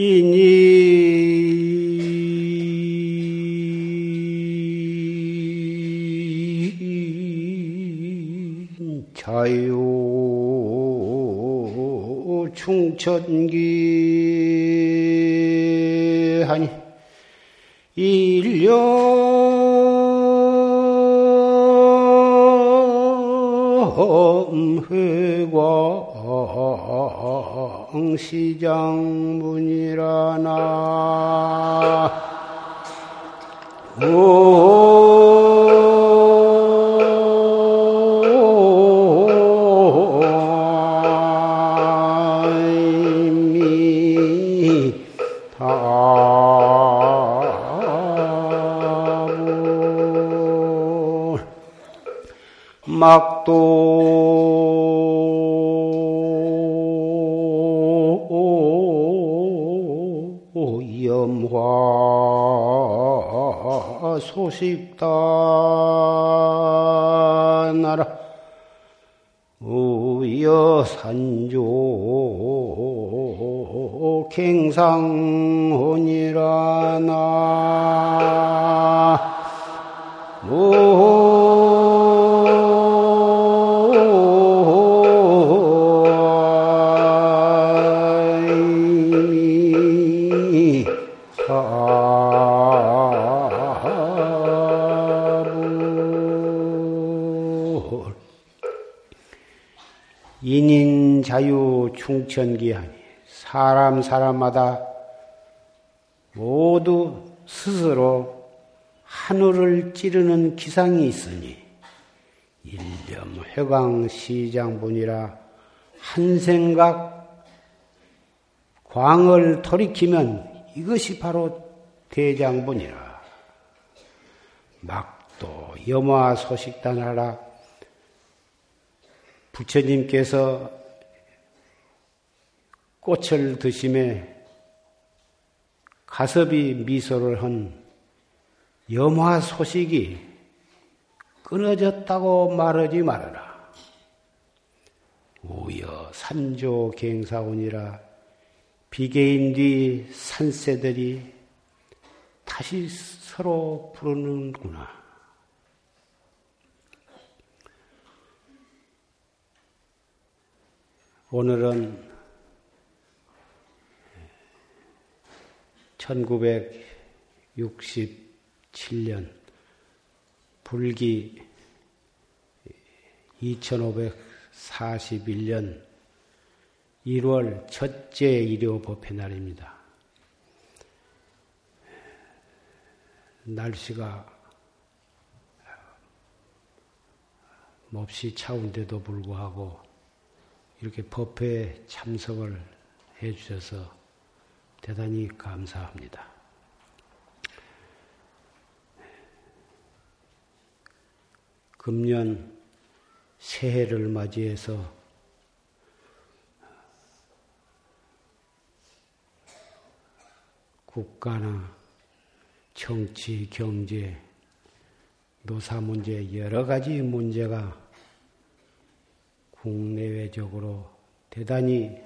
이니? 자유 충천기. 하니 일념회광 시장 막 인인 자유 충천기하니 사람 사람마다 모두 스스로 하늘을 찌르는 기상이 있으니 일념 회광 시장분이라 한 생각 광을 돌이키면 이것이 바로 대장분이라. 막도 염화 소식단하라. 부처님께서 꽃을 드심에 가섭이 미소를 한 염화 소식이 끊어졌다고 말하지 말아라. 우여 산조 갱사원이라 비개인 뒤 산새들이 다시 서로 부르는구나. 오늘은 1967년 불기 2541년 1월 첫째 일요 법회 날입니다. 날씨가 몹시 차운데도 불구하고 이렇게 법회에 참석을 해 주셔서 대단히 감사합니다. 금년 새해를 맞이해서 국가나 정치, 경제, 노사 문제 여러 가지 문제가 국내외적으로 대단히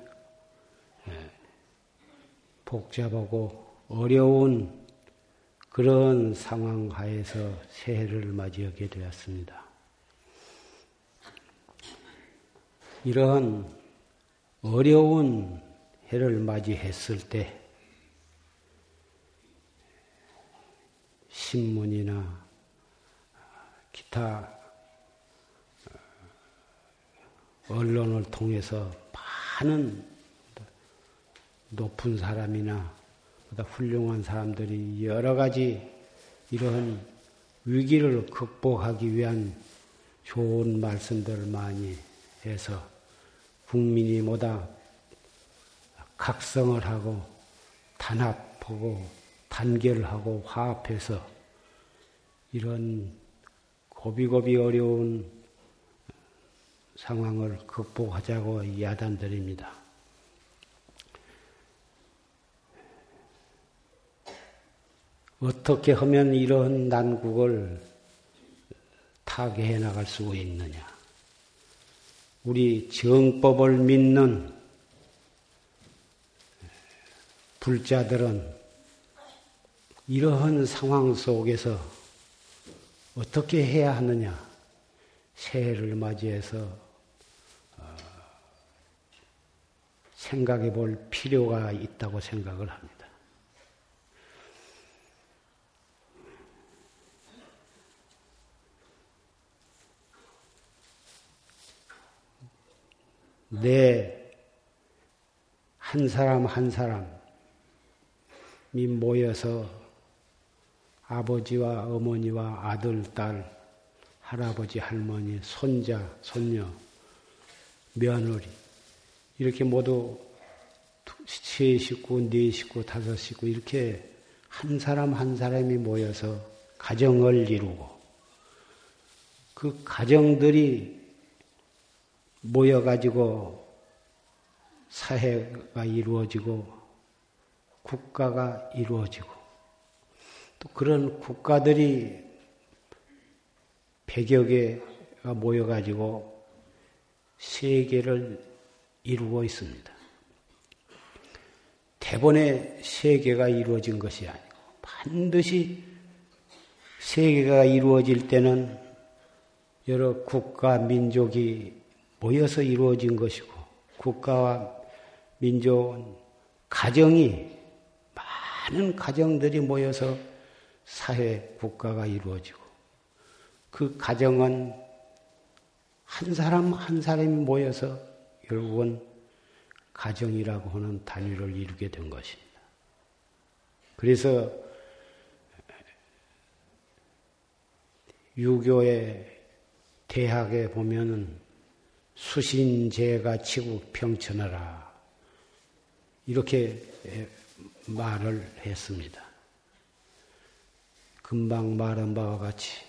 복잡하고 어려운 그런 상황 하에서 새해를 맞이하게 되었습니다. 이러한 어려운 해를 맞이했을 때 신문이나 기타 언론을 통해서 많은 높은 사람이나 훌륭한 사람들이 여러 가지 이러한 위기를 극복하기 위한 좋은 말씀들을 많이 해서 국민이 모다 각성을 하고 단합하고 단결하고 화합해서 이런 고비고비 어려운 상황을 극복하자고 야단드립니다. 어떻게 하면 이런 난국을 타개해 나갈 수 있느냐? 우리 정법을 믿는 불자들은 이러한 상황 속에서 어떻게 해야 하느냐? 새해를 맞이해서 어, 생각해 볼 필요가 있다고 생각을 합니다. 내한 사람 한 사람이 모여서 아버지와 어머니와 아들, 딸, 할아버지, 할머니, 손자, 손녀, 며느리. 이렇게 모두 세 식구, 네 식구, 다섯 식구 이렇게 한 사람 한 사람이 모여서 가정을 이루고 그 가정들이 모여가지고 사회가 이루어지고 국가가 이루어지고 또 그런 국가들이 백여 개가 모여가지고 세계를 이루고 있습니다. 대본의 세계가 이루어진 것이 아니고 반드시 세계가 이루어질 때는 여러 국가, 민족이 모여서 이루어진 것이고 국가와 민족은 가정이 많은 가정들이 모여서 사회 국가가 이루어지고 그 가정은 한 사람 한 사람이 모여서 결국은 가정이라고 하는 단위를 이루게 된 것입니다. 그래서 유교의 대학에 보면은 수신제가 치고 평천하라. 이렇게 말을 했습니다. 금방 말한 바와 같이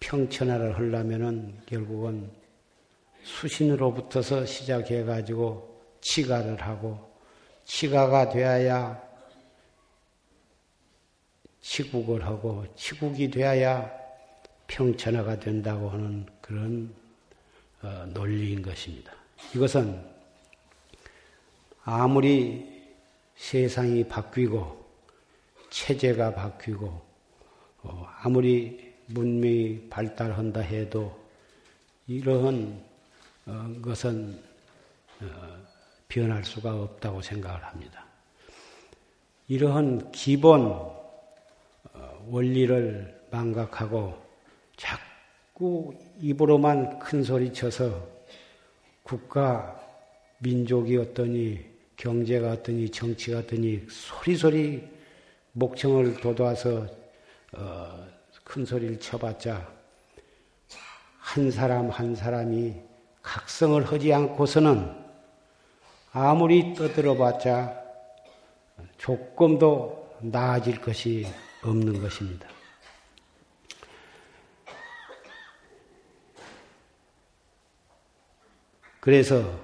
평천하를 하려면은 결국은 수신으로부터서 시작해가지고 치가를 하고 치가가 되어야 치국을 하고 치국이 되어야 평천하가 된다고 하는 그런 어, 논리인 것입니다. 이것은 아무리 세상이 바뀌고 체제가 바뀌고 어, 아무리 문명이 발달한다 해도 이러한 어, 것은 변할 수가 없다고 생각을 합니다. 이러한 기본 원리를 망각하고 자꾸 입으로만 큰 소리 쳐서 국가, 민족이 어떠니, 경제가 어떠니, 정치가 어떠니, 소리소리 목청을 돋아서 어, 큰 소리를 쳐봤자 한 사람 한 사람이 각성을 하지 않고서는 아무리 떠들어봤자 조금도 나아질 것이 없는 것입니다. 그래서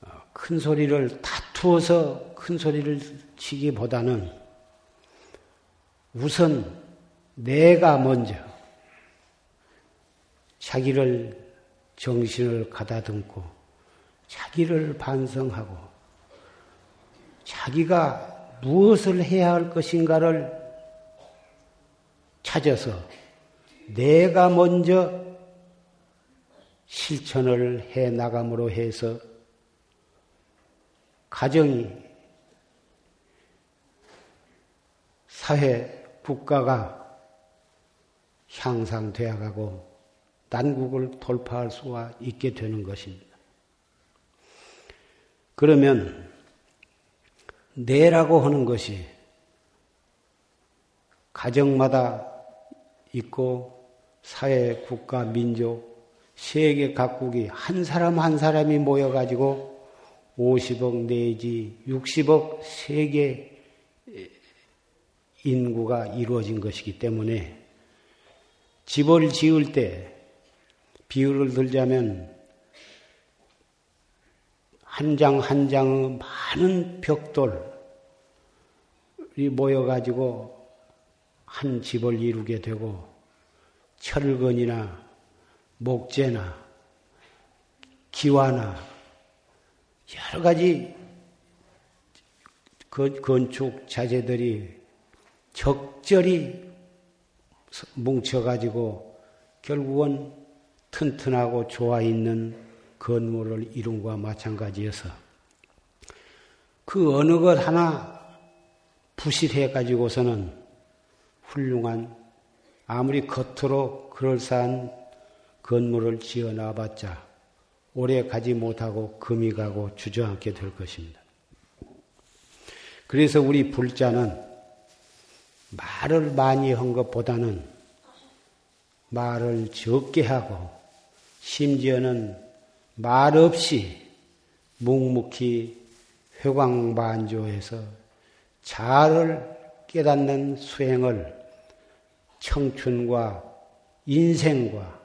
어, 큰 소리를 다투어서 큰 소리를 치기보다는 우선 내가 먼저 자기를 정신을 가다듬고 자기를 반성하고 자기가 무엇을 해야 할 것인가를 찾아서 내가 먼저 실천을 해 나감으로 해서 가정이 사회 국가가 향상되어 가고 난국을 돌파할 수가 있게 되는 것입니다. 그러면 내라고 하는 것이 가정마다 있고 사회, 국가, 민족, 세계 각국이 한 사람 한 사람이 모여가지고 50억 내지 60억 세계 인구가 이루어진 것이기 때문에 집을 지을 때 비유를 들자면 한 장 한 장의 많은 벽돌이 모여가지고 한 집을 이루게 되고 철근이나 목재나 기와나 여러 가지 그 건축 자재들이 적절히 뭉쳐가지고 결국은 튼튼하고 좋아 있는 건물을 이룬 것과 마찬가지여서 그 어느 것 하나 부실해 가지고서는 훌륭한 아무리 겉으로 그럴싸한 건물을 지어 놔봤자 오래 가지 못하고 금이 가고 주저앉게 될 것입니다. 그래서 우리 불자는 말을 많이 한 것보다는 말을 적게 하고 심지어는 말 없이 묵묵히 회광반조해서 자를 깨닫는 수행을 청춘과 인생과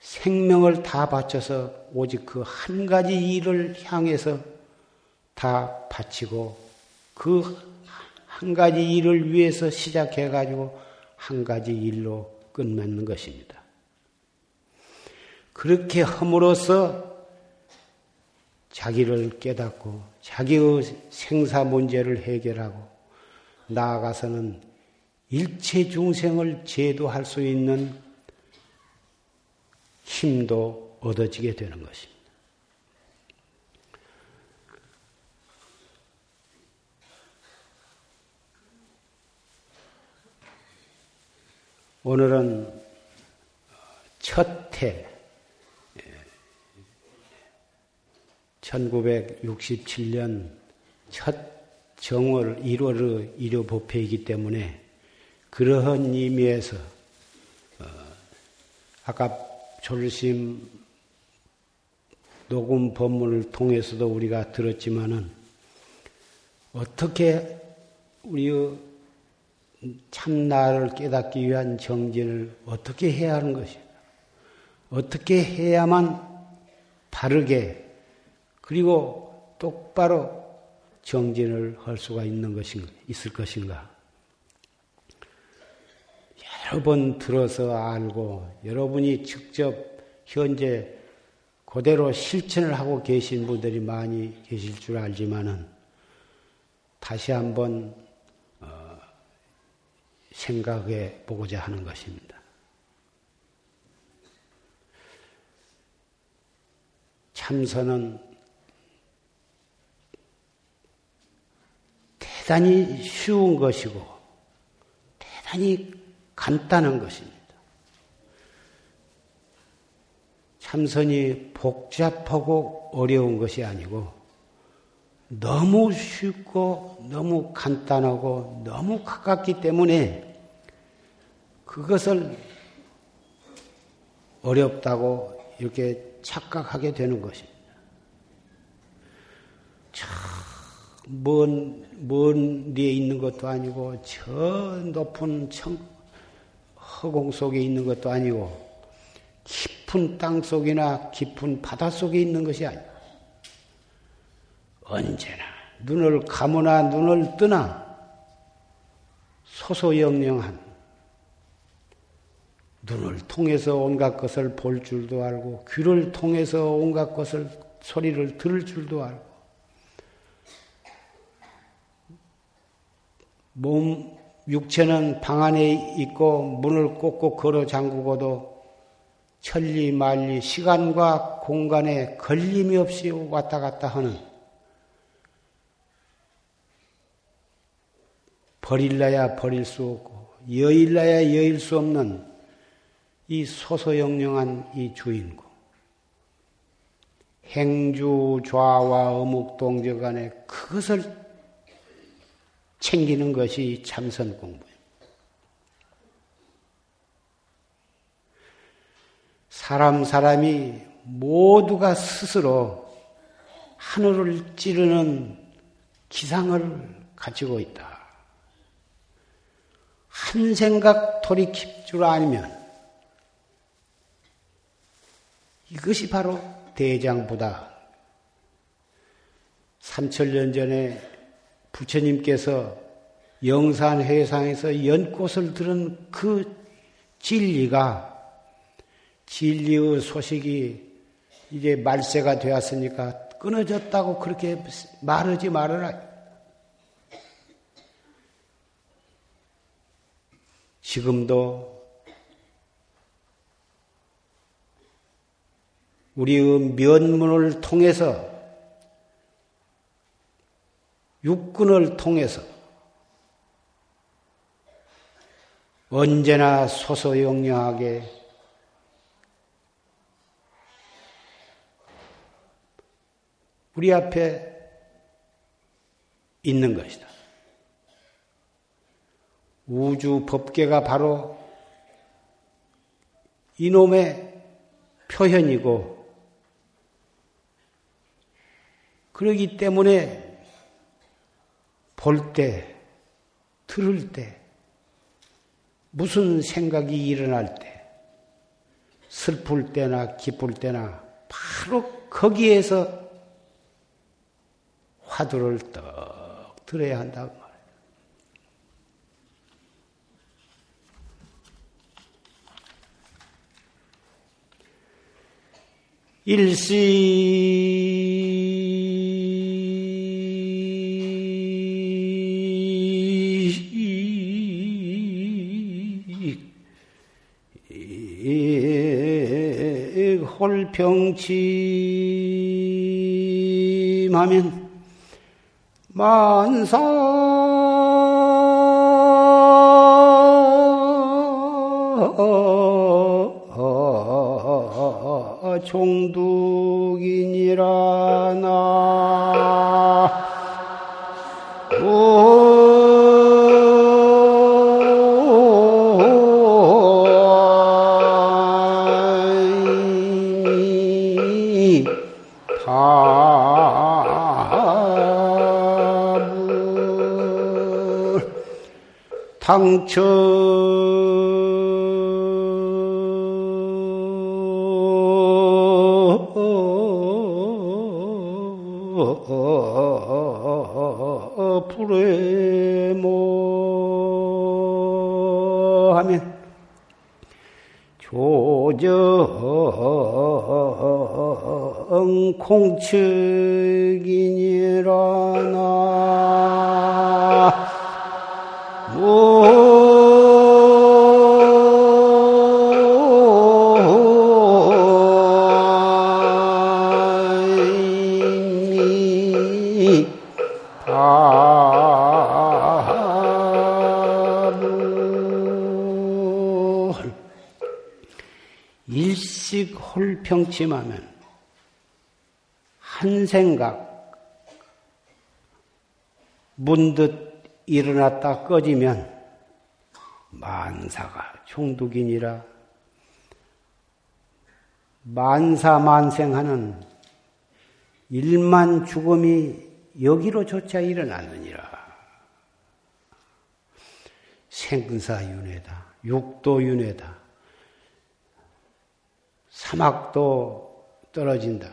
생명을 다 바쳐서 오직 그 한 가지 일을 향해서 다 바치고 그 한 가지 일을 위해서 시작해가지고 한 가지 일로 끝맺는 것입니다. 그렇게 함으로써 자기를 깨닫고 자기의 생사 문제를 해결하고 나아가서는 일체 중생을 제도할 수 있는 힘도 얻어지게 되는 것입니다. 오늘은 첫 해, 1967년 첫 정월 1월의 일요 법회이기 때문에 그러한 의미에서 어, 아까 졸심 녹음 법문을 통해서도 우리가 들었지만은 어떻게 우리의 참 나를 깨닫기 위한 정진을 어떻게 해야 하는 것인가? 어떻게 해야만 바르게 그리고 똑바로 정진을 할 수가 있는 것인가, 있을 것인가? 여러 번 들어서 알고 여러분이 직접 현재 그대로 실천을 하고 계신 분들이 많이 계실 줄 알지만은 다시 한번 생각해 보고자 하는 것입니다. 참선은 대단히 쉬운 것이고 대단히 간단한 것입니다. 참선이 복잡하고 어려운 것이 아니고 너무 쉽고 너무 간단하고 너무 가깝기 때문에 그것을 어렵다고 이렇게 착각하게 되는 것입니다. 먼, 먼 데에 있는 것도 아니고, 저 높은 청, 허공 속에 있는 것도 아니고, 깊은 땅 속이나 깊은 바다 속에 있는 것이 아니고, 언제나 눈을 감으나 눈을 뜨나 소소영령한 눈을 통해서 온갖 것을 볼 줄도 알고 귀를 통해서 온갖 것을 소리를 들을 줄도 알고 몸 육체는 방 안에 있고 문을 꼭꼭 걸어 잠그고도 천리 만리 시간과 공간에 걸림이 없이 왔다 갔다 하는 버릴라야 버릴 수 없고 여일라야 여일 수 없는 이 소소영령한 이 주인공. 행주 좌와 어묵 동저 간에 그것을 챙기는 것이 참선 공부입니다. 사람 사람이 모두가 스스로 하늘을 찌르는 기상을 가지고 있다. 한 생각 돌이킬 줄 알면 이것이 바로 대장부다. 3천년 전에 부처님께서 영산 회상에서 연꽃을 들은 그 진리가 진리의 소식이 이제 말세가 되었으니까 끊어졌다고 그렇게 말하지 말아라. 지금도 우리의 면문을 통해서 육군을 통해서 언제나 소소영령하게 우리 앞에 있는 것이다. 우주 법계가 바로 이놈의 표현이고, 그러기 때문에 볼 때, 들을 때, 무슨 생각이 일어날 때, 슬플 때나 기쁠 때나 바로 거기에서 화두를 떡 들어야 한다고 말이에요. 일시 홀평침하면 만사. 종두이니라 나 당처. 불에 모. 하면 조정 공측이니라 나 일식 홀평침하면 한 생각 문득 일어났다 꺼지면 만사가 총독이니라 만사만생하는 일만 죽음이 여기로조차 일어나느니라. 생사윤회다. 육도윤회다. 사막도 떨어진다.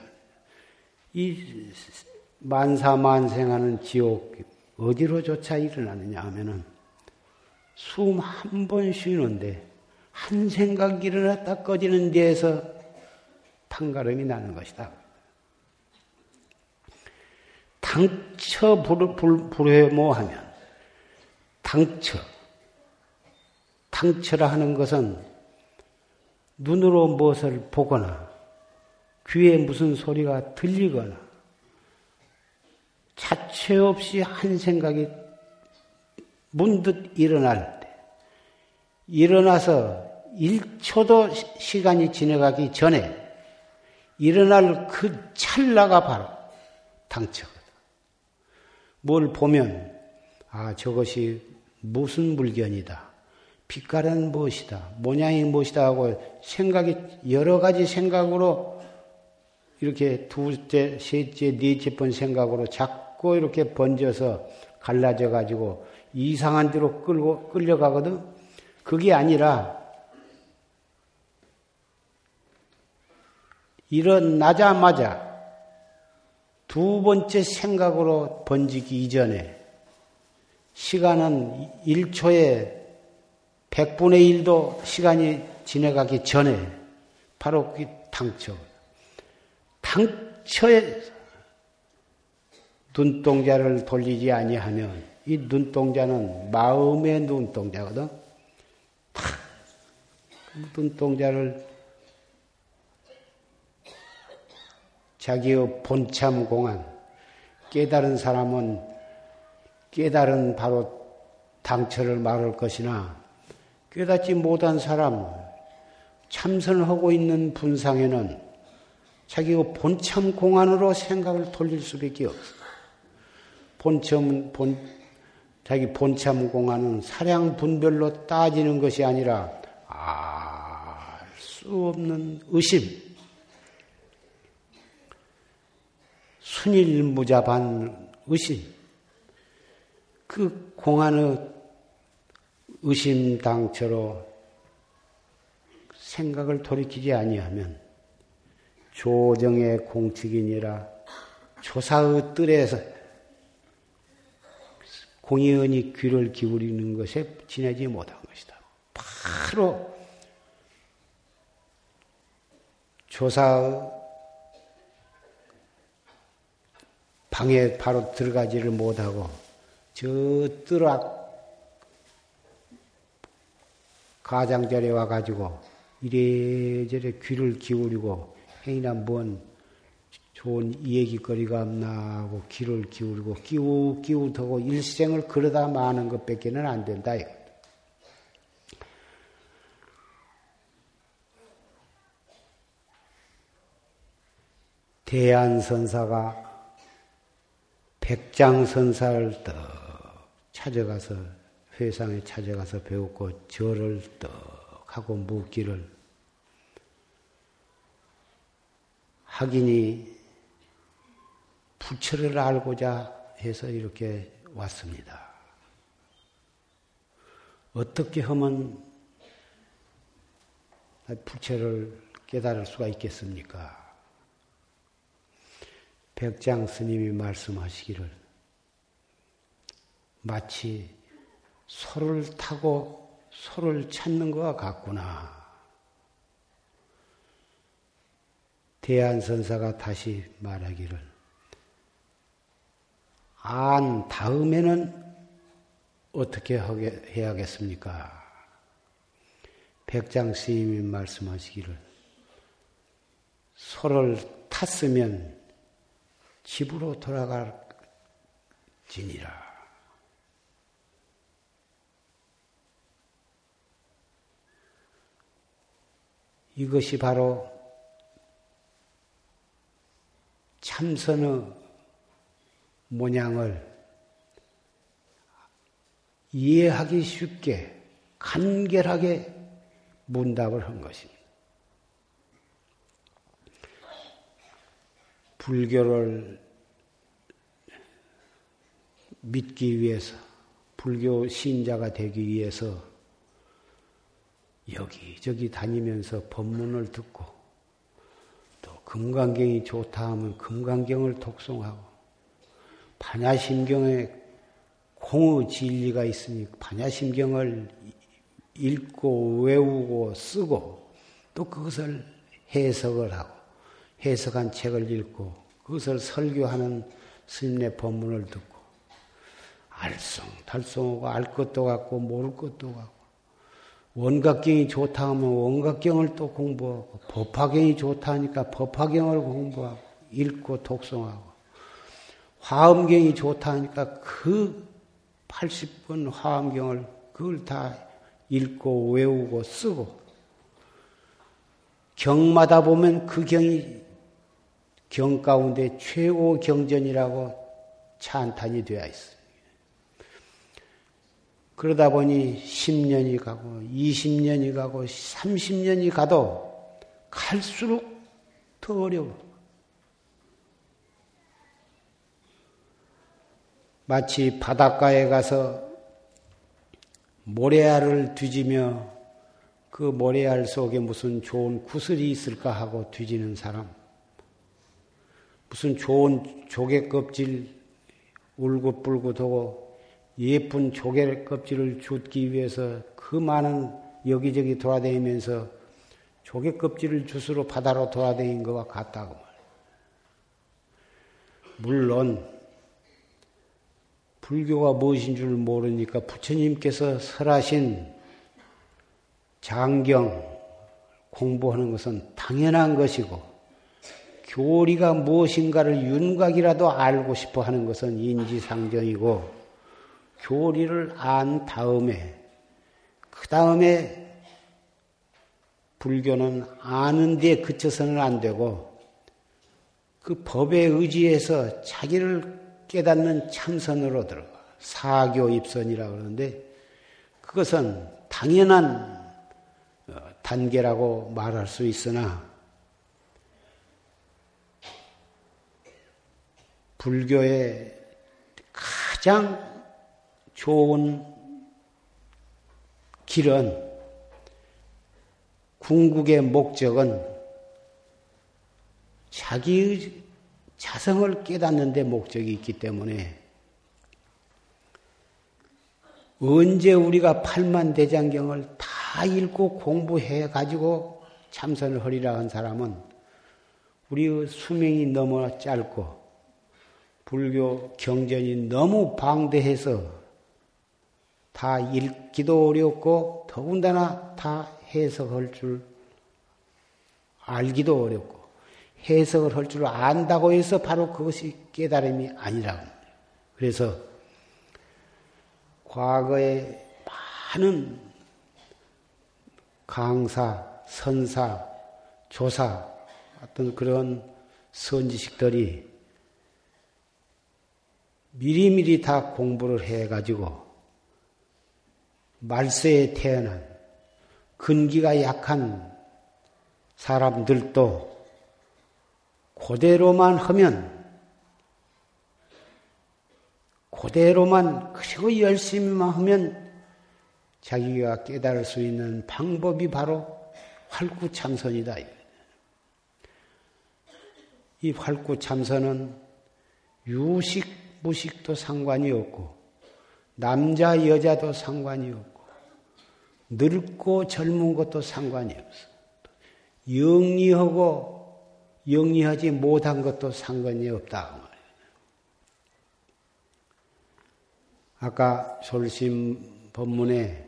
이 만사만생하는 지옥 어디로조차 일어나느냐 하면은 숨 한 번 쉬는데 한 생각이 일어났다 꺼지는 데에서 판가름이 나는 것이다. 당처 불회모하면 당처 당처라 하는 것은 눈으로 무엇을 보거나 귀에 무슨 소리가 들리거나 자체 없이 한 생각이 문득 일어날 때, 일어나서 1초도 시간이 지나가기 전에 일어날 그 찰나가 바로 당처거든. 뭘 보면, 아, 저것이 무슨 물건이다. 빛깔은 무엇이다. 모양이 무엇이다 하고 생각이 여러 가지 생각으로 이렇게 두째, 셋째, 넷째 번 생각으로 자꾸 자꾸 이렇게 번져서 갈라져 가지고 이상한 데로 끌고 끌려가거든. 그게 아니라 일어나자마자 두 번째 생각으로 번지기 이전에 시간은 1초에 100분의 1도 시간이 지나가기 전에 바로 그 당처. 당처에 눈동자를 돌리지 아니하면 이 눈동자는 마음의 눈동자거든. 묻은 동자를 자기의 본참 공안, 깨달은 사람은 깨달은 바로 당처를 말할 것이나 깨닫지 못한 사람, 참선하고 있는 분상에는 자기의 본참 공안으로 생각을 돌릴 수밖에 없어. 본참, 본, 자기 본참 공안은 사량 분별로 따지는 것이 아니라 알 수 없는 의심, 순일무잡한 의심, 그 공안의 의심당처로 생각을 돌이키지 아니하면 조정의 공칙이니라 조사의 뜰에서 공연히 귀를 기울이는 것에 지내지 못한 것이다. 바로 조사의 방에 바로 들어가지를 못하고 저 뜰앞 가장자리에 와가지고 이래저래 귀를 기울이고 행이나 뭔 좋은 얘기거리가 없나 하고 귀를 기울이고 끼우끼우하고 일생을 그러다 마는 것밖에는 안 된다. 이거. 대안선사가 백장선사를 떡 찾아가서 회상에 찾아가서 배웠고 절을 떡 하고 묻기를 하긴이 부처를 알고자 해서 이렇게 왔습니다. 어떻게 하면 부처를 깨달을 수가 있겠습니까? 백장 스님이 말씀하시기를 마치 소를 타고 소를 찾는 것과 같구나. 대한선사가 다시 말하기를 안 다음에는 어떻게 하게 해야겠습니까? 백장 스님이 말씀하시기를 소를 탔으면 집으로 돌아갈 지니라. 이것이 바로 참선의 모양을 이해하기 쉽게 간결하게 문답을 한 것입니다. 불교를 믿기 위해서, 불교 신자가 되기 위해서 여기저기 다니면서 법문을 듣고 또 금강경이 좋다 하면 금강경을 독송하고 반야심경에 공의 진리가 있으니 반야심경을 읽고 외우고 쓰고 또 그것을 해석을 하고 해석한 책을 읽고 그것을 설교하는 스님의 법문을 듣고 알쏭달쏭하고 알 것도 같고 모를 것도 같고 원각경이 좋다 하면 원각경을 또 공부하고 법화경이 좋다 하니까 법화경을 공부하고 읽고 독송하고 화엄경이 좋다 하니까 그 80번 화엄경을 그걸 다 읽고 외우고 쓰고 경마다 보면 그 경이 경 가운데 최고 경전이라고 찬탄이 되어 있습니다. 그러다 보니 10년이 가고 20년이 가고 30년이 가도 갈수록 더 어려워. 마치 바닷가에 가서 모래알을 뒤지며 그 모래알 속에 무슨 좋은 구슬이 있을까 하고 뒤지는 사람. 무슨 좋은 조개 껍질 울긋불긋하고 예쁜 조개 껍질을 줍기 위해서 그 많은 여기저기 돌아다니면서 조개 껍질을 주스로 바다로 돌아다닌 것과 같다고 말이에요. 물론 불교가 무엇인 줄 모르니까 부처님께서 설하신 장경, 공부하는 것은 당연한 것이고 교리가 무엇인가를 윤곽이라도 알고 싶어 하는 것은 인지상정이고 교리를 안 다음에 그 다음에 불교는 아는 데 그쳐서는 안 되고 그 법에 의지해서 자기를 깨닫는 참선으로 들어가. 사교 입선이라 그러는데 그것은 당연한 어, 단계라고 말할 수 있으나 불교의 가장 좋은 길은 궁극의 목적은 자기의 자성을 깨닫는 데 목적이 있기 때문에 언제 우리가 팔만 대장경을 다 읽고 공부해 가지고 참선을 하리라 한 사람은 우리의 수명이 너무 짧고 불교 경전이 너무 방대해서 다 읽기도 어렵고 더군다나 다 해석할 줄 알기도 어렵고 해석을 할 줄 안다고 해서 바로 그것이 깨달음이 아니라고. 그래서 과거에 많은 강사, 선사, 조사 어떤 그런 선지식들이 미리미리 다 공부를 해가지고 말세에 태어난 근기가 약한 사람들도 그대로만 하면 그대로만 그리고 열심히만 하면 자기가 깨달을 수 있는 방법이 바로 활구참선이다. 이 활구참선은 유식, 무식도 상관이 없고 남자, 여자도 상관이 없고 늙고 젊은 것도 상관이 없어. 영리하고 영리하지 못한 것도 상관이 없다. 아까 솔심 법문에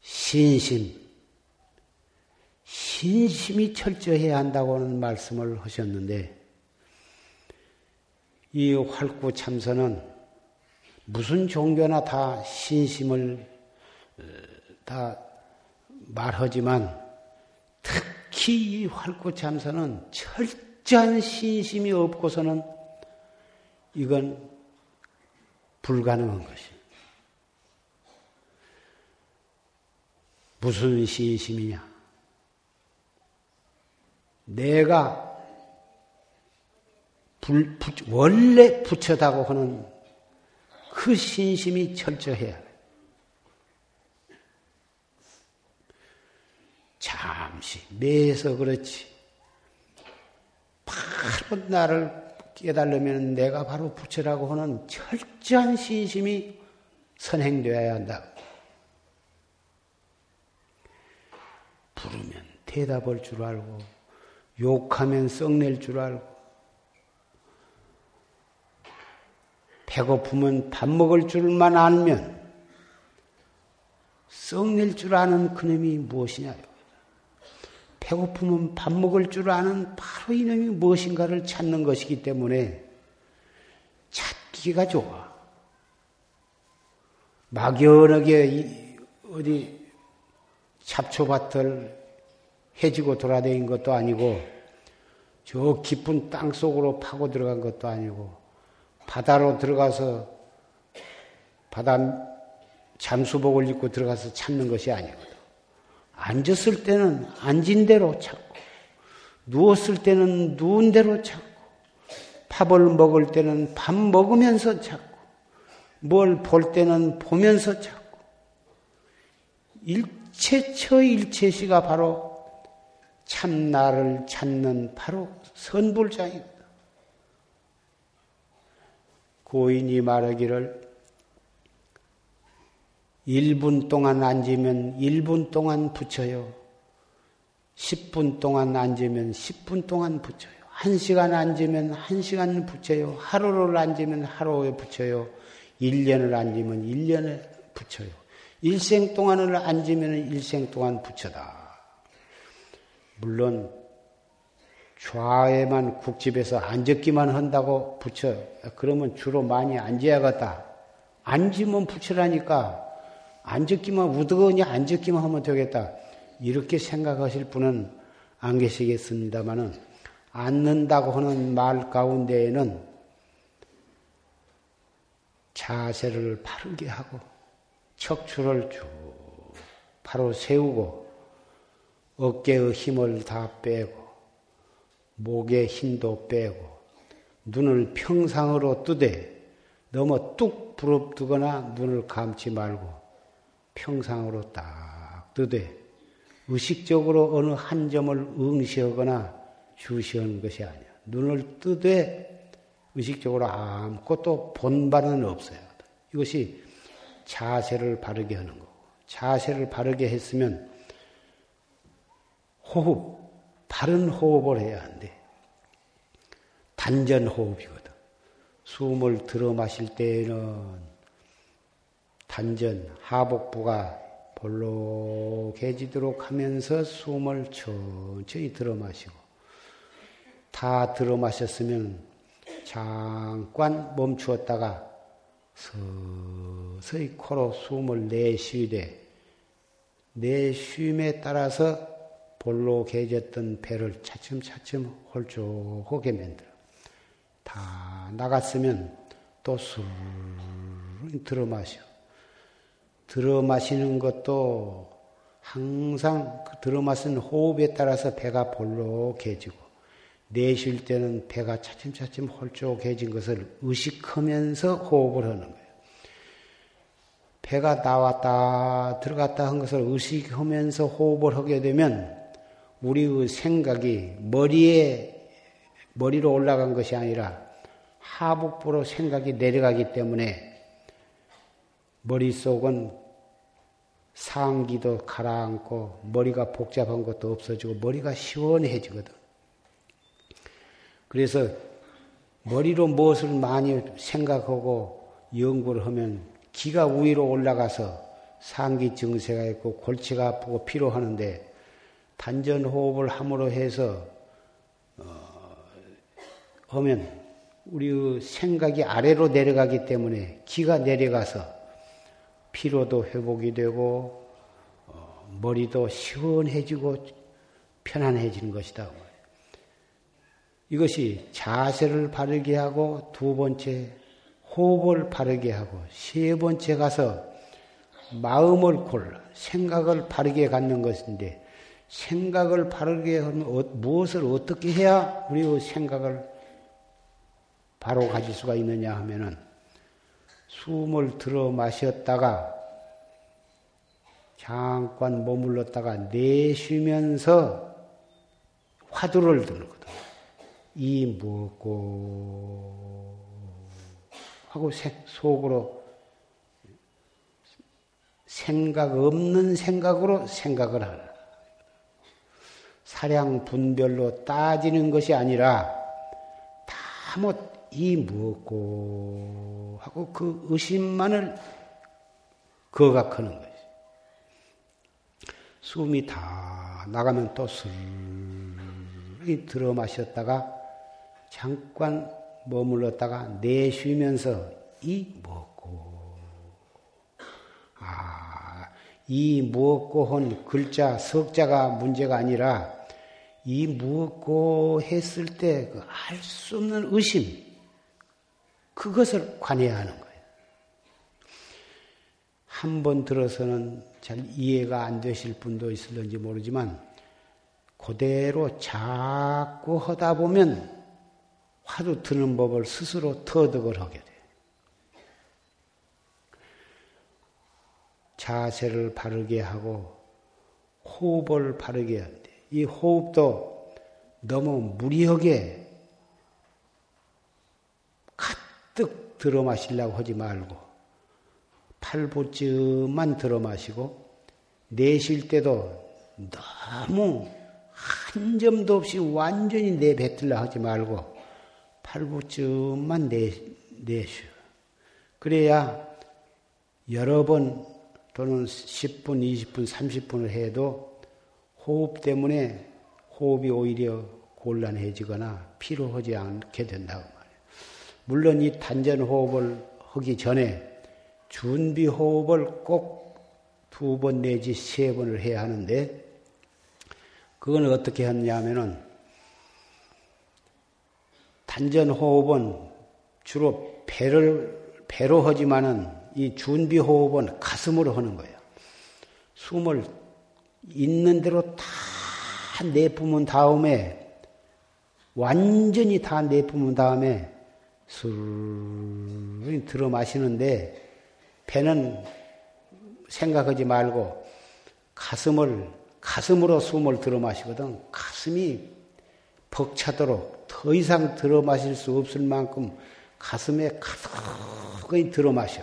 신심, 신심이 철저해야 한다고는 말씀을 하셨는데, 이 활구 참선은 무슨 종교나 다 신심을 어, 다 말하지만 특 히 이 활구참선은 철저한 신심이 없고서는 이건 불가능한 것이. 무슨 신심이냐? 내가 불, 부, 원래 부처다고 하는 그 신심이 철저해야 돼. 잠시 매서 그렇지. 바로 나를 깨달으면 내가 바로 부처라고 하는 철저한 신심이 선행되어야 한다. 부르면 대답할 줄 알고, 욕하면 썩낼 줄 알고, 배고프면 밥 먹을 줄만 알면, 썩낼 줄 아는 그놈이 무엇이냐요? 배고프면 밥 먹을 줄 아는 바로 이놈이 무엇인가를 찾는 것이기 때문에 찾기가 좋아. 막연하게 어디 잡초밭을 해지고 돌아다닌 것도 아니고 저 깊은 땅 속으로 파고 들어간 것도 아니고 바다로 들어가서 바다 잠수복을 입고 들어가서 찾는 것이 아니거든. 앉았을 때는 앉은 대로 찾고, 누웠을 때는 누운 대로 찾고, 밥을 먹을 때는 밥 먹으면서 찾고, 뭘 볼 때는 보면서 찾고, 일체처 일체시가 바로 참 나를 찾는 바로 선불장입니다. 고인이 말하기를 1분 동안 앉으면 1분 동안 붙여요. 10분 동안 앉으면 10분 동안 붙여요. 1시간 앉으면 1시간 붙여요. 하루를 앉으면 하루에 붙여요. 1년을 앉으면 1년에 붙여요. 일생 동안을 앉으면 일생 동안 붙여다. 물론 좌에만 국집에서 앉았기만 한다고 붙여. 그러면 주로 많이 앉아야겠다. 앉으면 붙이라니까. 앉았기만, 우드거니 앉았기만 하면 되겠다. 이렇게 생각하실 분은 안 계시겠습니다만은, 앉는다고 하는 말 가운데에는 자세를 바르게 하고, 척추를 쭉 바로 세우고, 어깨의 힘을 다 빼고, 목의 힘도 빼고 눈을 평상으로 뜨되 너무 뚝 부릅뜨거나 눈을 감지 말고 평상으로 딱 뜨되 의식적으로 어느 한 점을 응시하거나 주시하는 것이 아니야. 눈을 뜨되 의식적으로 아무것도 본바는 없어요. 이것이 자세를 바르게 하는 거고 자세를 바르게 했으면 호흡 바른 호흡을 해야 한대. 단전 호흡이거든. 숨을 들어 마실 때에는 단전, 하복부가 볼록해지도록 하면서 숨을 천천히 들어 마시고, 다 들어 마셨으면 잠깐 멈추었다가 서서히 코로 숨을 내쉬되, 내쉼에 따라서 볼록해졌던 배를 차츰차츰 홀쭉하게 만들어. 다 나갔으면 또술 들어 마셔. 들어 마시는 것도 항상 그 들어 마시는 호흡에 따라서 배가 볼록해지고 내쉴 때는 배가 차츰차츰 홀쭉해진 것을 의식하면서 호흡을 하는 거예요. 배가 나왔다 들어갔다 한 것을 의식하면서 호흡을 하게 되면 우리의 생각이 머리에 머리로 올라간 것이 아니라 하복부로 생각이 내려가기 때문에 머릿속은 상기도 가라앉고 머리가 복잡한 것도 없어지고 머리가 시원해지거든. 그래서 머리로 무엇을 많이 생각하고 연구를 하면 기가 위로 올라가서 상기 증세가 있고 골치가 아프고 피로하는데 단전 호흡을 함으로 해서 어, 하면 우리 생각이 아래로 내려가기 때문에 기가 내려가서 피로도 회복이 되고 어, 머리도 시원해지고 편안해지는 것이다. 이것이 자세를 바르게 하고 두 번째 호흡을 바르게 하고 세 번째 가서 마음을 골라 생각을 바르게 갖는 것인데 생각을 바르게 하면 어, 무엇을 어떻게 해야 우리의 생각을 바로 가질 수가 있느냐 하면은 숨을 들어 마셨다가 잠깐 머물렀다가 내쉬면서 화두를 들거든. 이 무엇고 하고 속으로 생각 없는 생각으로 생각을 하라. 사량 분별로 따지는 것이 아니라 다못 이 무엇고 하고 그 의심만을 거각하는 거지. 숨이 다 나가면 또 술이 들어 마셨다가 잠깐 머물렀다가 내쉬면서 이 무엇고 아, 이 무엇고 한 글자 석자가 문제가 아니라 이 무엇고 했을 때그 없는 의심, 그것을 관해야 하는 거예요. 한 번 들어서는 잘 이해가 안 되실 분도 있을런지 모르지만, 그대로 자꾸 하다 보면 화두 드는 법을 스스로 터득을 하게 돼. 자세를 바르게 하고 호흡을 바르게 돼. 이 호흡도 너무 무리하게 가득 들어 마시려고 하지 말고 팔부쯤만 들어 마시고 내쉴 때도 너무 한 점도 없이 완전히 내뱉으려 하지 말고 팔부쯤만 내, 내쉬어. 그래야 여러 번 또는 10분, 20분, 30분을 해도 호흡 때문에 호흡이 오히려 곤란해지거나 피로하지 않게 된다고. 물론 이 단전 호흡을 하기 전에 준비 호흡을 꼭 두 번 내지 세 번을 해야 하는데 그건 어떻게 했냐면은 단전 호흡은 주로 배를 배로 하지만은 이 준비 호흡은 가슴으로 하는 거예요. 숨을 있는 대로 다 내뿜은 다음에 완전히 다 내뿜은 다음에 술 들어 마시는데 배는 생각하지 말고 가슴을 가슴으로 숨을 들어 마시거든 가슴이 벅차도록 더 이상 들어 마실 수 없을 만큼 가슴에 가득히 들어 마셔.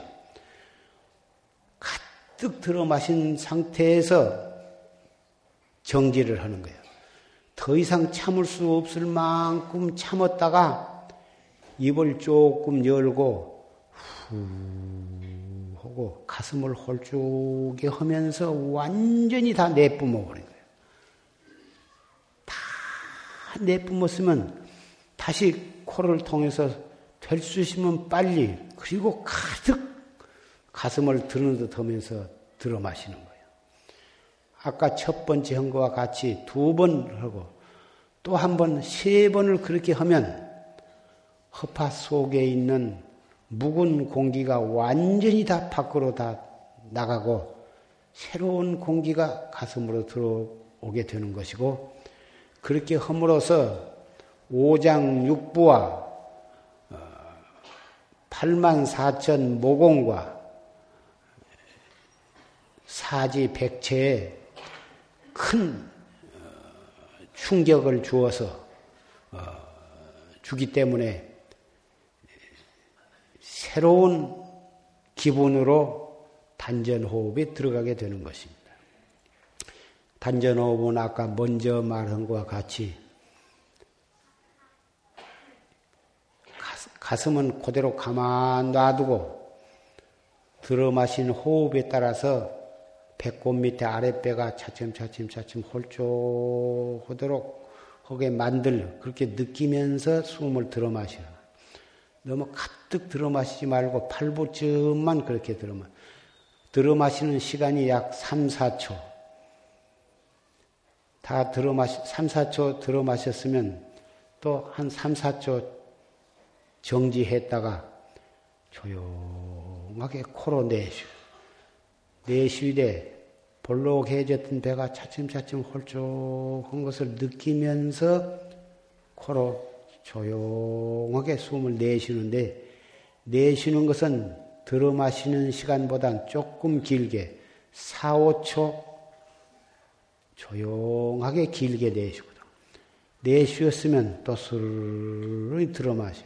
가득 들어 마신 상태에서 정지를 하는 거예요. 더 이상 참을 수 없을 만큼 참았다가 입을 조금 열고 후 하고 가슴을 홀쭉게 하면서 완전히 다 내뿜어 버린 거예요. 다 내뿜었으면 다시 코를 통해서 될 수 있으면 빨리 그리고 가득 가슴을 드는 듯 하면서 들어 마시는 거예요. 아까 첫 번째 한 거와 같이 두 번 하고 또 한 번, 세 번을 그렇게 하면 허파 속에 있는 묵은 공기가 완전히 다 밖으로 다 나가고 새로운 공기가 가슴으로 들어오게 되는 것이고 그렇게 함으로써 오장육부와 8만 어, 4천 모공과 사지 백체에 큰 어, 충격을 주어서 어, 주기 때문에 새로운 기분으로 단전호흡에 들어가게 되는 것입니다. 단전호흡은 아까 먼저 말한 것과 같이 가슴은 그대로 가만 놔두고 들어 마신 호흡에 따라서 배꼽 밑에 아랫배가 차츰차츰 차츰 홀쭉하도록 하게 만들 그렇게 느끼면서 숨을 들어 마셔. 너무 가득 들어 마시지 말고 팔부쯤만 그렇게 들어 마. 들어 마시는 시간이 약 3, 4초. 다 들어 마시 3, 4초 들어 마셨으면 또 한 3, 4초 정지했다가 조용하게 코로 내쉬고 내쉬되 볼록해졌던 배가 차츰차츰 홀쭉한 것을 느끼면서 코로 조용하게 숨을 내쉬는데 내쉬는 것은 들어 마시는 시간보단 조금 길게 4, 5초 조용하게 길게 내쉬거든. 내쉬었으면 또 스르르 들어 마셔.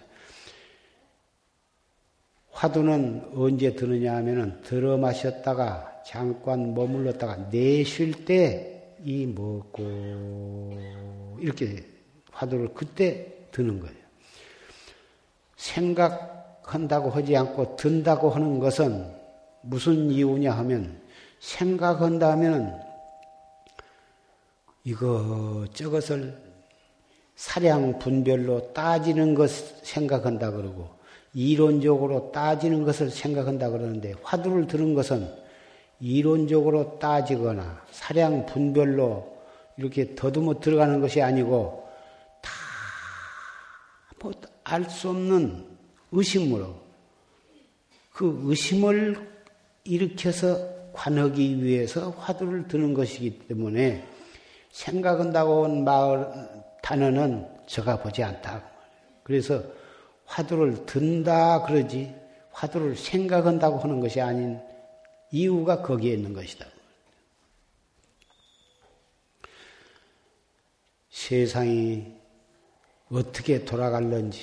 화두는 언제 드느냐 하면은 들어 마셨다가 잠깐 머물렀다가 내쉴 때 이 먹고 이렇게 화두를 그때 드는 거예요. 생각한다고 하지 않고 든다고 하는 것은 무슨 이유냐 하면 생각한다 하면 이거 저것을 사량 분별로 따지는 것 생각한다 그러고 이론적으로 따지는 것을 생각한다 그러는데 화두를 들은 것은 이론적으로 따지거나 사량 분별로 이렇게 더듬어 들어가는 것이 아니고 알 수 없는 의심으로 그 의심을 일으켜서 관하기 위해서 화두를 드는 것이기 때문에 생각한다고 온 마을 단어는 저가 보지 않다. 그래서 화두를 든다 그러지 화두를 생각한다고 하는 것이 아닌 이유가 거기에 있는 것이다. 세상이 어떻게 돌아갈는지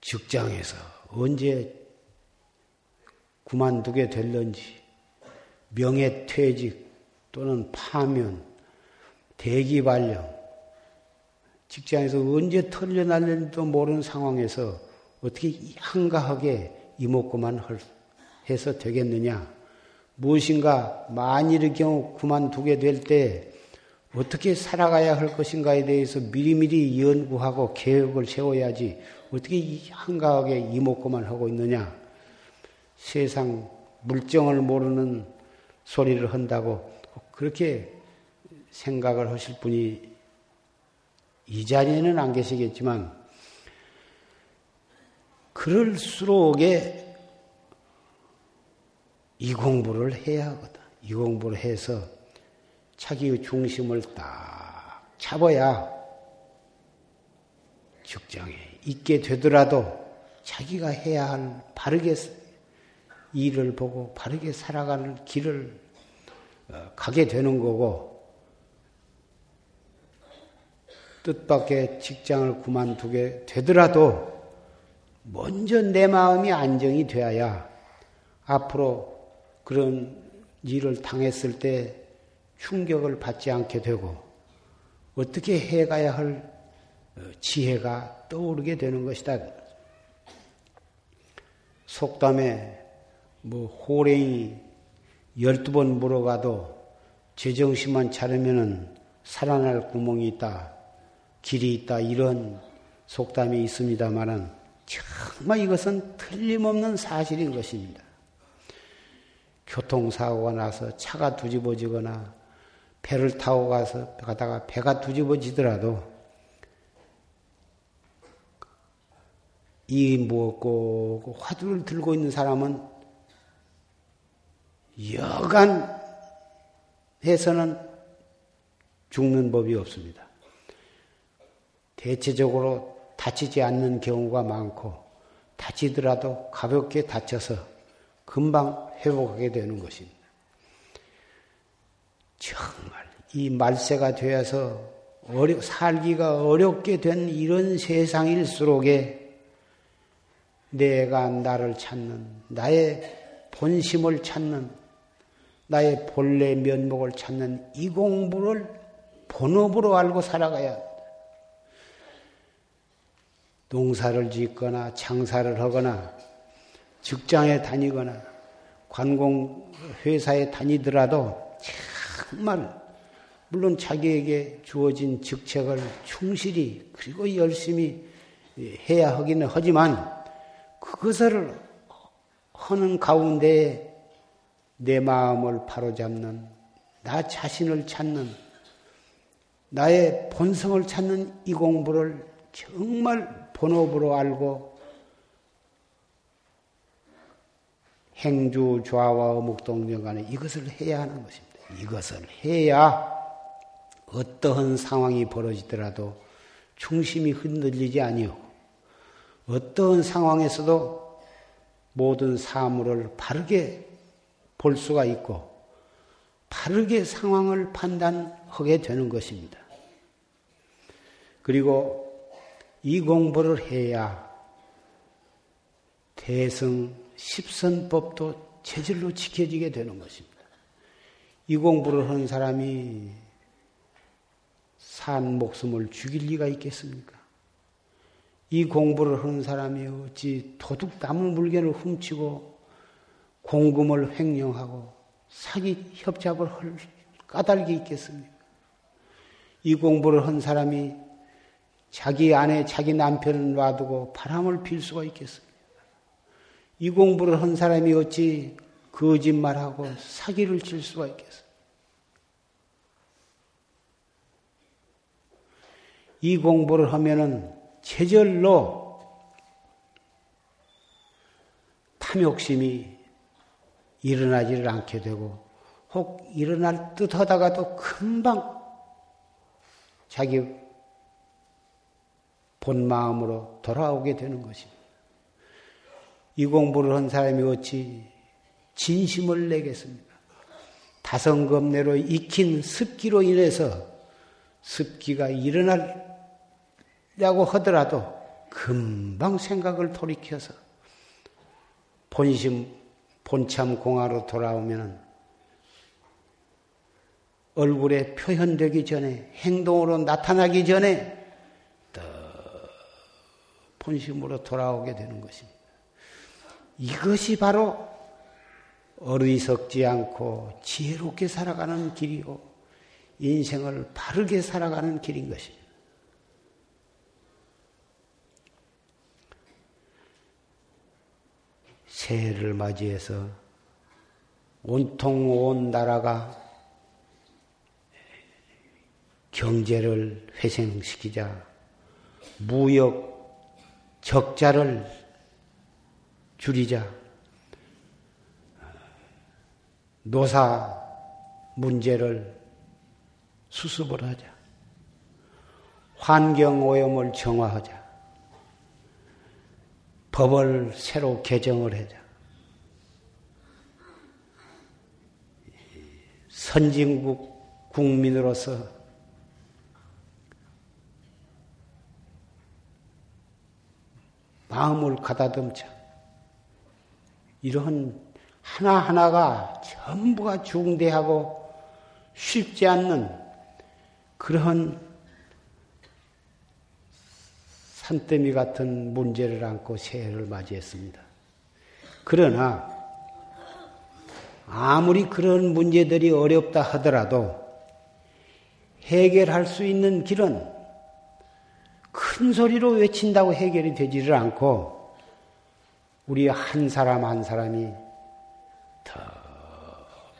직장에서 언제 그만두게 될는지 명예퇴직 또는 파면 대기발령 직장에서 언제 털려날는지도 모르는 상황에서 어떻게 한가하게 이목구만 해서 되겠느냐? 무엇인가 만일의 경우 그만두게 될 때 어떻게 살아가야 할 것인가에 대해서 미리미리 연구하고 계획을 세워야지 어떻게 한가하게 이목구만 하고 있느냐. 세상 물정을 모르는 소리를 한다고 그렇게 생각을 하실 분이 이 자리에는 안 계시겠지만 그럴수록에 이 공부를 해야 하거든. 이 공부를 해서 자기의 중심을 딱 잡아야 직장에 있게 되더라도 자기가 해야 할 바르게 일을 보고 바르게 살아가는 길을 어, 가게 되는 거고 뜻밖의 직장을 그만두게 되더라도 먼저 내 마음이 안정이 되어야 앞으로 그런 일을 당했을 때 충격을 받지 않게 되고 어떻게 해가야 할 어, 지혜가 떠오르게 되는 것이다. 속담에 뭐 호랭이 열두 번 물어가도 제정신만 차리면은 살아날 구멍이 있다, 길이 있다 이런 속담이 있습니다만은 정말 이것은 틀림없는 사실인 것입니다. 교통사고가 나서 차가 뒤집어지거나 배를 타고 가서 가다가 배가 뒤집어지더라도 이 무엇고 화두를 들고 있는 사람은 여간 해서는 죽는 법이 없습니다. 대체적으로 다치지 않는 경우가 많고 다치더라도 가볍게 다쳐서 금방 회복하게 되는 것입니다. 정말 이 말세가 되어서 어려, 살기가 어렵게 된 이런 세상일수록에 내가 나를 찾는 나의 본심을 찾는 나의 본래 면목을 찾는 이 공부를 본업으로 알고 살아가야 한다. 농사를 짓거나 장사를 하거나 직장에 다니거나 관공 회사에 다니더라도 정말 물론 자기에게 주어진 직책을 충실히 그리고 열심히 해야 하기는 하지만 그것을 하는 가운데 내 마음을 바로잡는 나 자신을 찾는 나의 본성을 찾는 이 공부를 정말 본업으로 알고 행주 좌와 어묵동정 간에 이것을 해야 하는 것입니다. 이것을 해야 어떠한 상황이 벌어지더라도 중심이 흔들리지 아니하고 어떠한 상황에서도 모든 사물을 바르게 볼 수가 있고 바르게 상황을 판단하게 되는 것입니다. 그리고 이 공부를 해야 대승 십선법도 체질로 지켜지게 되는 것입니다. 이 공부를 하는 사람이 산 목숨을 죽일 리가 있겠습니까? 이 공부를 하는 사람이 어찌 도둑 나무 물건을 훔치고 공금을 횡령하고 사기 협잡을 할 까닭이 있겠습니까? 이 공부를 한 사람이 자기 아내, 자기 남편을 놔두고 바람을 필 수가 있겠습니까? 이 공부를 한 사람이 어찌 거짓말하고 사기를 칠 수가 있겠습니까? 이 공부를 하면은 제절로 탐욕심이 일어나지를 않게 되고 혹 일어날 듯 하다가도 금방 자기 본 마음으로 돌아오게 되는 것입니다. 이 공부를 한 사람이 어찌 진심을 내겠습니까? 다성검 내로 익힌 습기로 인해서 습기가 일어나려고 하더라도 금방 생각을 돌이켜서 본심 본참 공화로 돌아오면 얼굴에 표현되기 전에 행동으로 나타나기 전에 더 본심으로 돌아오게 되는 것입니다. 이것이 바로 어리석지 않고 지혜롭게 살아가는 길이고 인생을 바르게 살아가는 길인 것입니다. 새해를 맞이해서 온통 온 나라가 경제를 회생시키자 무역 적자를 줄이자 노사 문제를 수습을 하자. 환경 오염을 정화하자. 법을 새로 개정을 하자. 선진국 국민으로서 마음을 가다듬자. 이러한 하나하나가 전부가 중대하고 쉽지 않는 그러한 산더미 같은 문제를 안고 새해를 맞이했습니다. 그러나 아무리 그런 문제들이 어렵다 하더라도 해결할 수 있는 길은 큰 소리로 외친다고 해결이 되지를 않고 우리 한 사람 한 사람이 더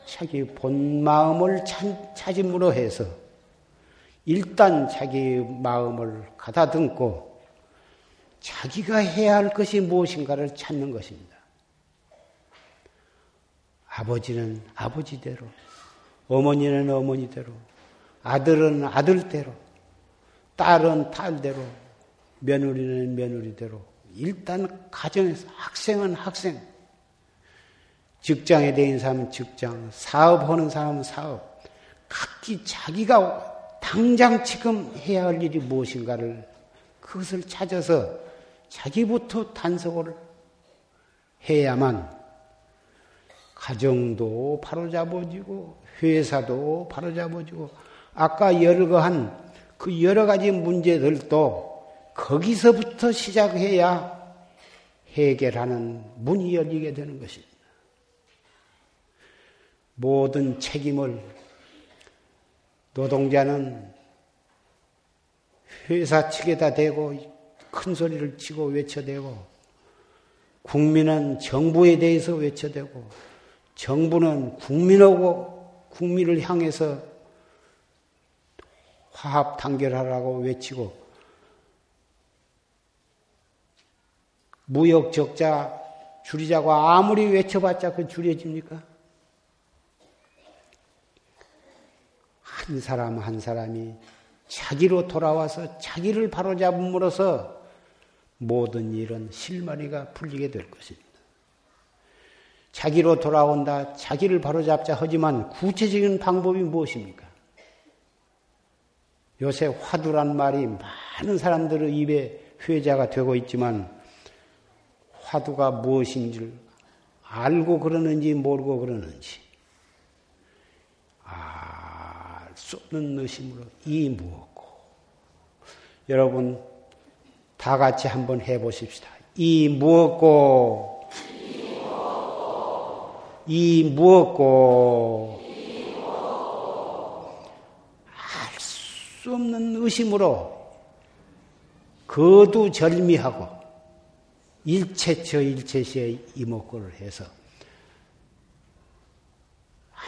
자기 본 마음을 찾음으로 해서 일단 자기 마음을 가다듬고 자기가 해야 할 것이 무엇인가를 찾는 것입니다. 아버지는 아버지대로, 어머니는 어머니대로, 아들은 아들대로, 딸은 딸대로, 며느리는 며느리대로, 일단 가정에서 학생은 학생, 직장에 대인 사람은 직장, 사업하는 사람은 사업, 각기 자기가 당장 지금 해야 할 일이 무엇인가를 그것을 찾아서 자기부터 단속을 해야만 가정도 바로잡아지고 회사도 바로잡아지고 아까 열거한 그 여러 가지 문제들도 거기서부터 시작해야 해결하는 문이 열리게 되는 것입니다. 모든 책임을 노동자는 회사 측에다 대고 큰 소리를 치고 외쳐대고 국민은 정부에 대해서 외쳐대고 정부는 국민하고 국민을 향해서 화합 단결하라고 외치고 무역 적자 줄이자고 아무리 외쳐봤자 그 줄여집니까? 한 사람 한 사람이 자기로 돌아와서 자기를 바로잡음으로써 모든 일은 실마리가 풀리게 될 것입니다. 자기로 돌아온다, 자기를 바로잡자 하지만 구체적인 방법이 무엇입니까? 요새 화두란 말이 많은 사람들의 입에 회자가 되고 있지만 화두가 무엇인지 알고 그러는지 모르고 그러는지 알 수 없는 의심으로 이 무엇고? 여러분 다 같이 한번 해보십시다. 이 무엇고? 이 무엇고? 알 수 없는 의심으로 거두절미하고 일체처 일체시에 이목구를 해서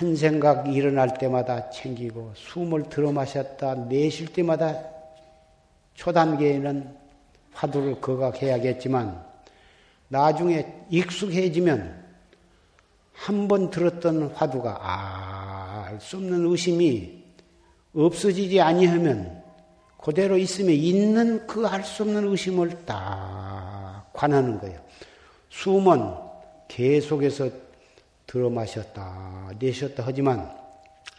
한 생각 일어날 때마다 챙기고 숨을 들어 마셨다 내쉴 때마다 초단계에는 화두를 거각해야겠지만 나중에 익숙해지면 한 번 들었던 화두가 알수 없는 의심이 없어지지 아니하면 그대로 있으면 있는 그 알 수 없는 의심을 딱 관하는 거예요. 숨은 계속해서 들어 마셨다, 내쉬었다 하지만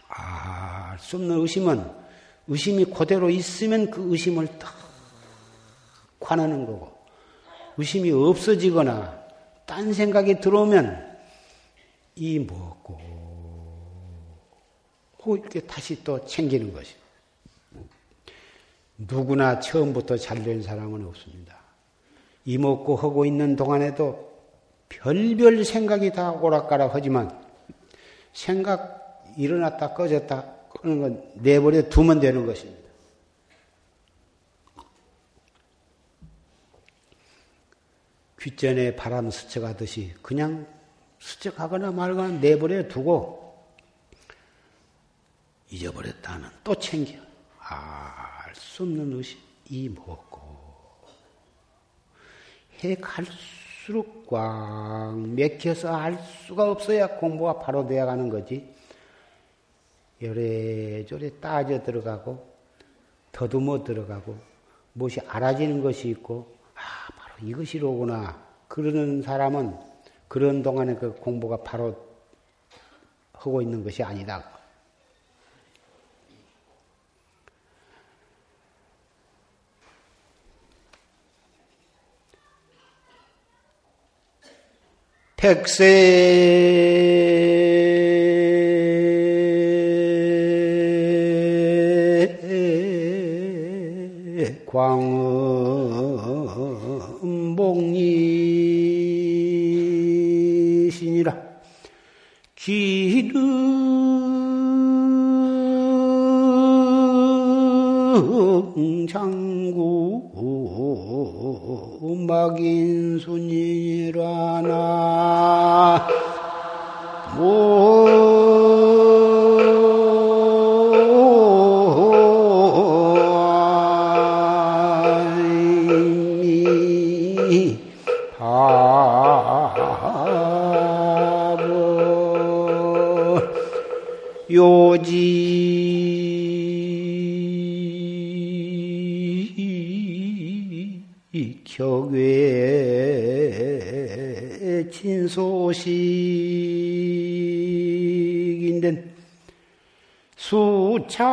알 수 없는 의심은 의심이 그대로 있으면 그 의심을 딱 관하는 거고 의심이 없어지거나 딴 생각이 들어오면 이 먹고 이렇게 다시 또 챙기는 것이. 누구나 처음부터 잘 된 사람은 없습니다. 이 먹고 하고 있는 동안에도 별별 생각이 다 오락가락 하지만 생각 일어났다 꺼졌다 그런 건 내버려 두면 되는 것입니다. 귓전에 바람 스쳐가듯이 그냥 스쳐가거나 말거나 내버려 두고 잊어버렸다는 또 챙겨. 알 수 없는 의심, 이 먹고. 해 갈수 록 꽉 맥혀서 알 수가 없어야 공부가 바로 되어 가는 거지. 요래저래 따져 들어가고, 더듬어 들어가고, 무엇이 알아지는 것이 있고, 아, 바로 이것이로구나. 그러는 사람은 그런 동안에 그 공부가 바로 하고 있는 것이 아니다. 백세. 광음 목리신이라. 기름 장구 막인순 참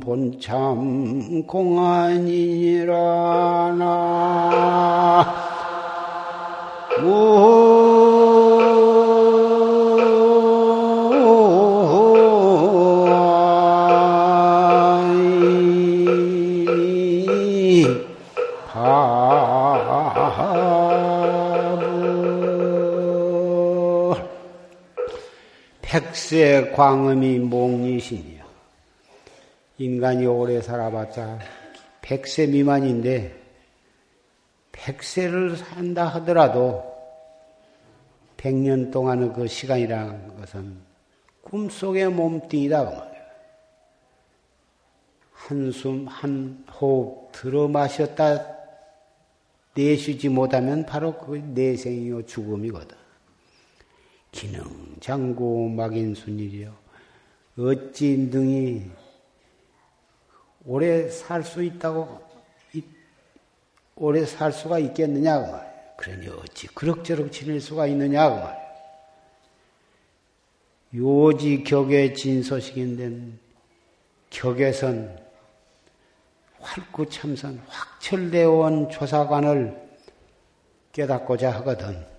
본참 공안이라 나 백세 광음이 목리신이요. 인간이 오래 살아봤자 백세 미만인데 백세를 산다 하더라도 백년 동안의 그 시간이라는 것은 꿈속의 몸뚱이다 그 말이야. 한숨 한 호흡 들어 마셨다 내쉬지 못하면 바로 그 내생이요 죽음이거든. 기능 장구 막인순이리요. 어찌 능히 오래 살 수 있다고 오래 살 수가 있겠느냐 그 말. 그러니 어찌 그럭저럭 지낼 수가 있느냐 그 말. 요지 격의 진소식인데 격에선 활구 참선 확철되어 온 조사관을 깨닫고자 하거든.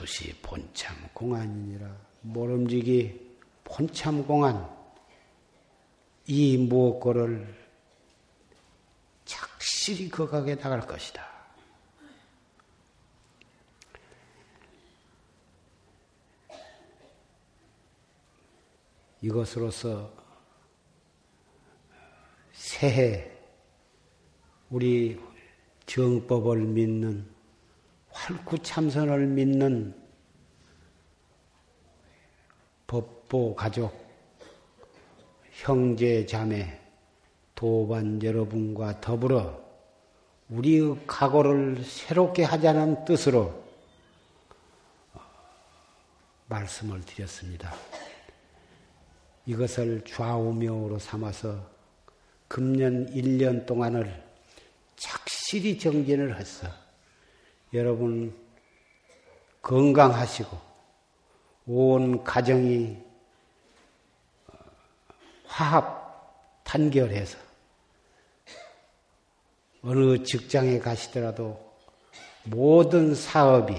수시 본참 공안이니라 모름지기 본참 공안 이 무엇고를 착실히 거각에 나갈 것이다. 이것으로서 새해 우리 정법을 믿는 활구 참선을 믿는 법보 가족, 형제 자매, 도반 여러분과 더불어 우리의 각오를 새롭게 하자는 뜻으로 말씀을 드렸습니다. 이것을 좌우명으로 삼아서 금년 1년 동안을 착실히 정진을 했어. 여러분 건강하시고 온 가정이 화합 단결해서 어느 직장에 가시더라도 모든 사업이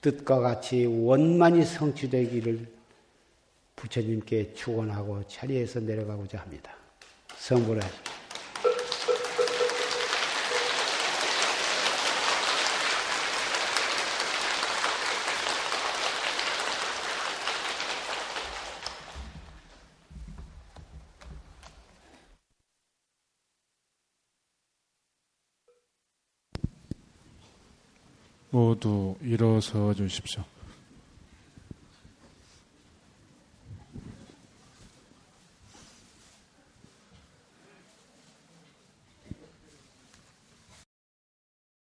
뜻과 같이 원만히 성취되기를 부처님께 축원하고 자리에서 내려가고자 합니다. 성불하십시오. 모두 일어서 주십시오.